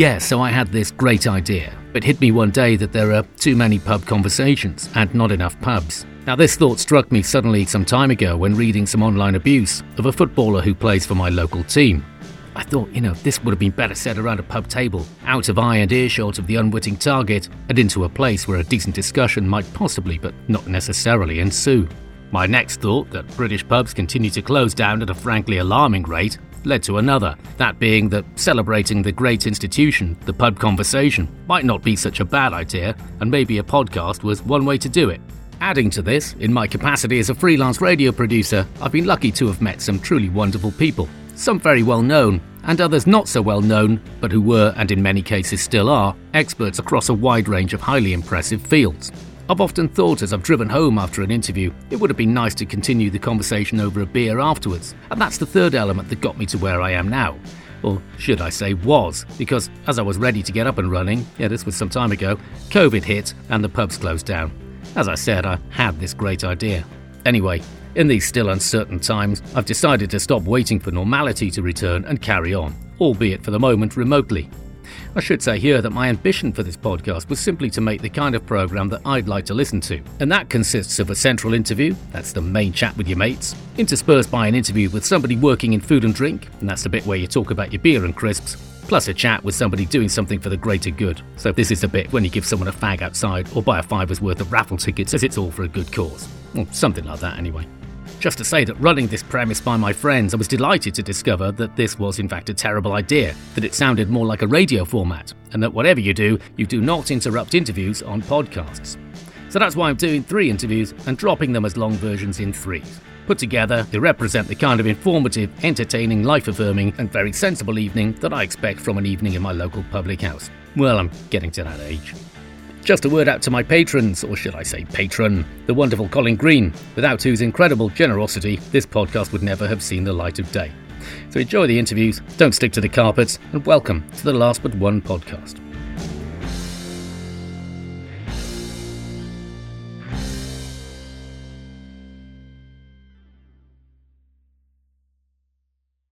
Yeah, so I had this great idea. It hit me one day that there are too many pub conversations and not enough pubs. Now, this thought struck me suddenly some time ago when reading some online abuse of a footballer who plays for my local team. I thought, you know, this would have been better said around a pub table, out of eye and earshot of the unwitting target, and into a place where a decent discussion might possibly, but not necessarily, ensue. My next thought, that British pubs continue to close down at a frankly alarming rate, led to another, that being that celebrating the great institution, the pub conversation, might not be such a bad idea, and maybe a podcast was one way to do it. Adding to this, in my capacity as a freelance radio producer, I've been lucky to have met some truly wonderful people, some very well known, and others not so well known, but who were, and in many cases still are, experts across a wide range of highly impressive fields. I've often thought as I've driven home after an interview, it would have been nice to continue the conversation over a beer afterwards, and that's the third element that got me to where I am now. Or should I say was, because as I was ready to get up and running, yeah, this was some time ago, COVID hit and the pubs closed down. As I said, I had this great idea. Anyway, in these still uncertain times, I've decided to stop waiting for normality to return and carry on, albeit for the moment remotely. I should say here that my ambition for this podcast was simply to make the kind of program that I'd like to listen to, and that consists of a central interview, that's the main chat with your mates, interspersed by an interview with somebody working in food and drink, and that's the bit where you talk about your beer and crisps, plus a chat with somebody doing something for the greater good. So this is the bit when you give someone a fag outside or buy a fiver's worth of raffle tickets as it's all for a good cause. Or something like that anyway. Just to say that running this premise by my friends, I was delighted to discover that this was in fact a terrible idea, that it sounded more like a radio format, and that whatever you do, you do not interrupt interviews on podcasts. So that's why I'm doing three interviews and dropping them as long versions in threes. Put together, they represent the kind of informative, entertaining, life affirming, and very sensible evening that I expect from an evening in my local public house. Well, I'm getting to that age. Just a word out to my patrons, or should I say patron, the wonderful Colin Green, without whose incredible generosity this podcast would never have seen the light of day. So enjoy the interviews, don't stick to the carpets, and welcome to the Last But One podcast.